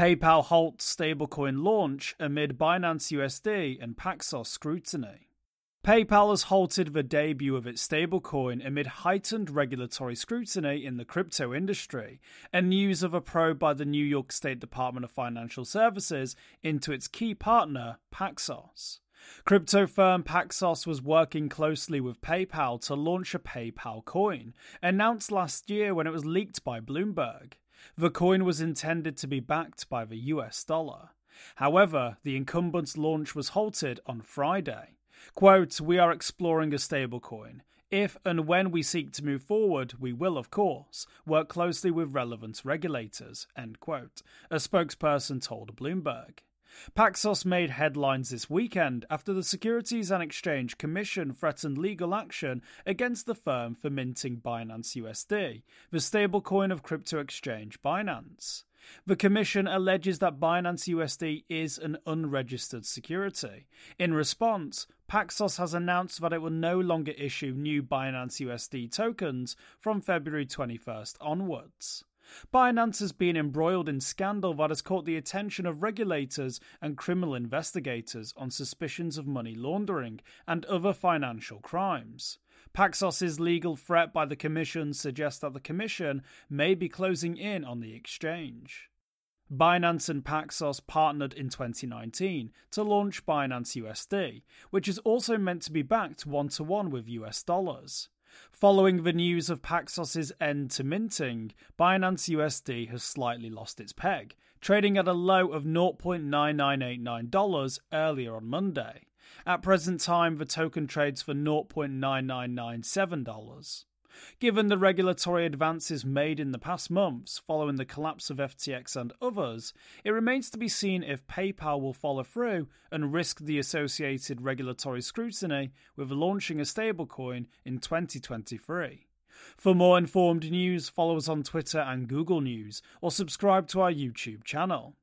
PayPal halts stablecoin launch amid Binance USD and Paxos scrutiny. PayPal has halted the debut of its stablecoin amid heightened regulatory scrutiny in the crypto industry and news of a probe by the New York State Department of Financial Services into its key partner, Paxos. Crypto firm Paxos was working closely with PayPal to launch a PayPal coin, announced last year when it was leaked by Bloomberg. The coin was intended to be backed by the US dollar. However, the incumbent's launch was halted on Friday. Quote, we are exploring a stablecoin. If and when we seek to move forward, we will, of course, work closely with relevant regulators, end quote, a spokesperson told Bloomberg. Paxos made headlines this weekend after the Securities and Exchange Commission threatened legal action against the firm for minting Binance USD, the stablecoin of crypto exchange Binance. The Commission alleges that Binance USD is an unregistered security. In response, Paxos has announced that it will no longer issue new Binance USD tokens from February 21st onwards. Binance has been embroiled in scandal that has caught the attention of regulators and criminal investigators on suspicions of money laundering and other financial crimes. Paxos's legal threat by the Commission suggests that the Commission may be closing in on the exchange. Binance and Paxos partnered in 2019 to launch Binance USD, which is also meant to be backed one to one with US dollars. Following the news of Paxos's end to minting, Binance USD has slightly lost its peg, trading at a low of $0.9989 earlier on Monday. At present time, the token trades for $0.9997. Given the regulatory advances made in the past months following the collapse of FTX and others, it remains to be seen if PayPal will follow through and risk the associated regulatory scrutiny with launching a stablecoin in 2023. For more informed news, follow us on Twitter and Google News, or subscribe to our YouTube channel.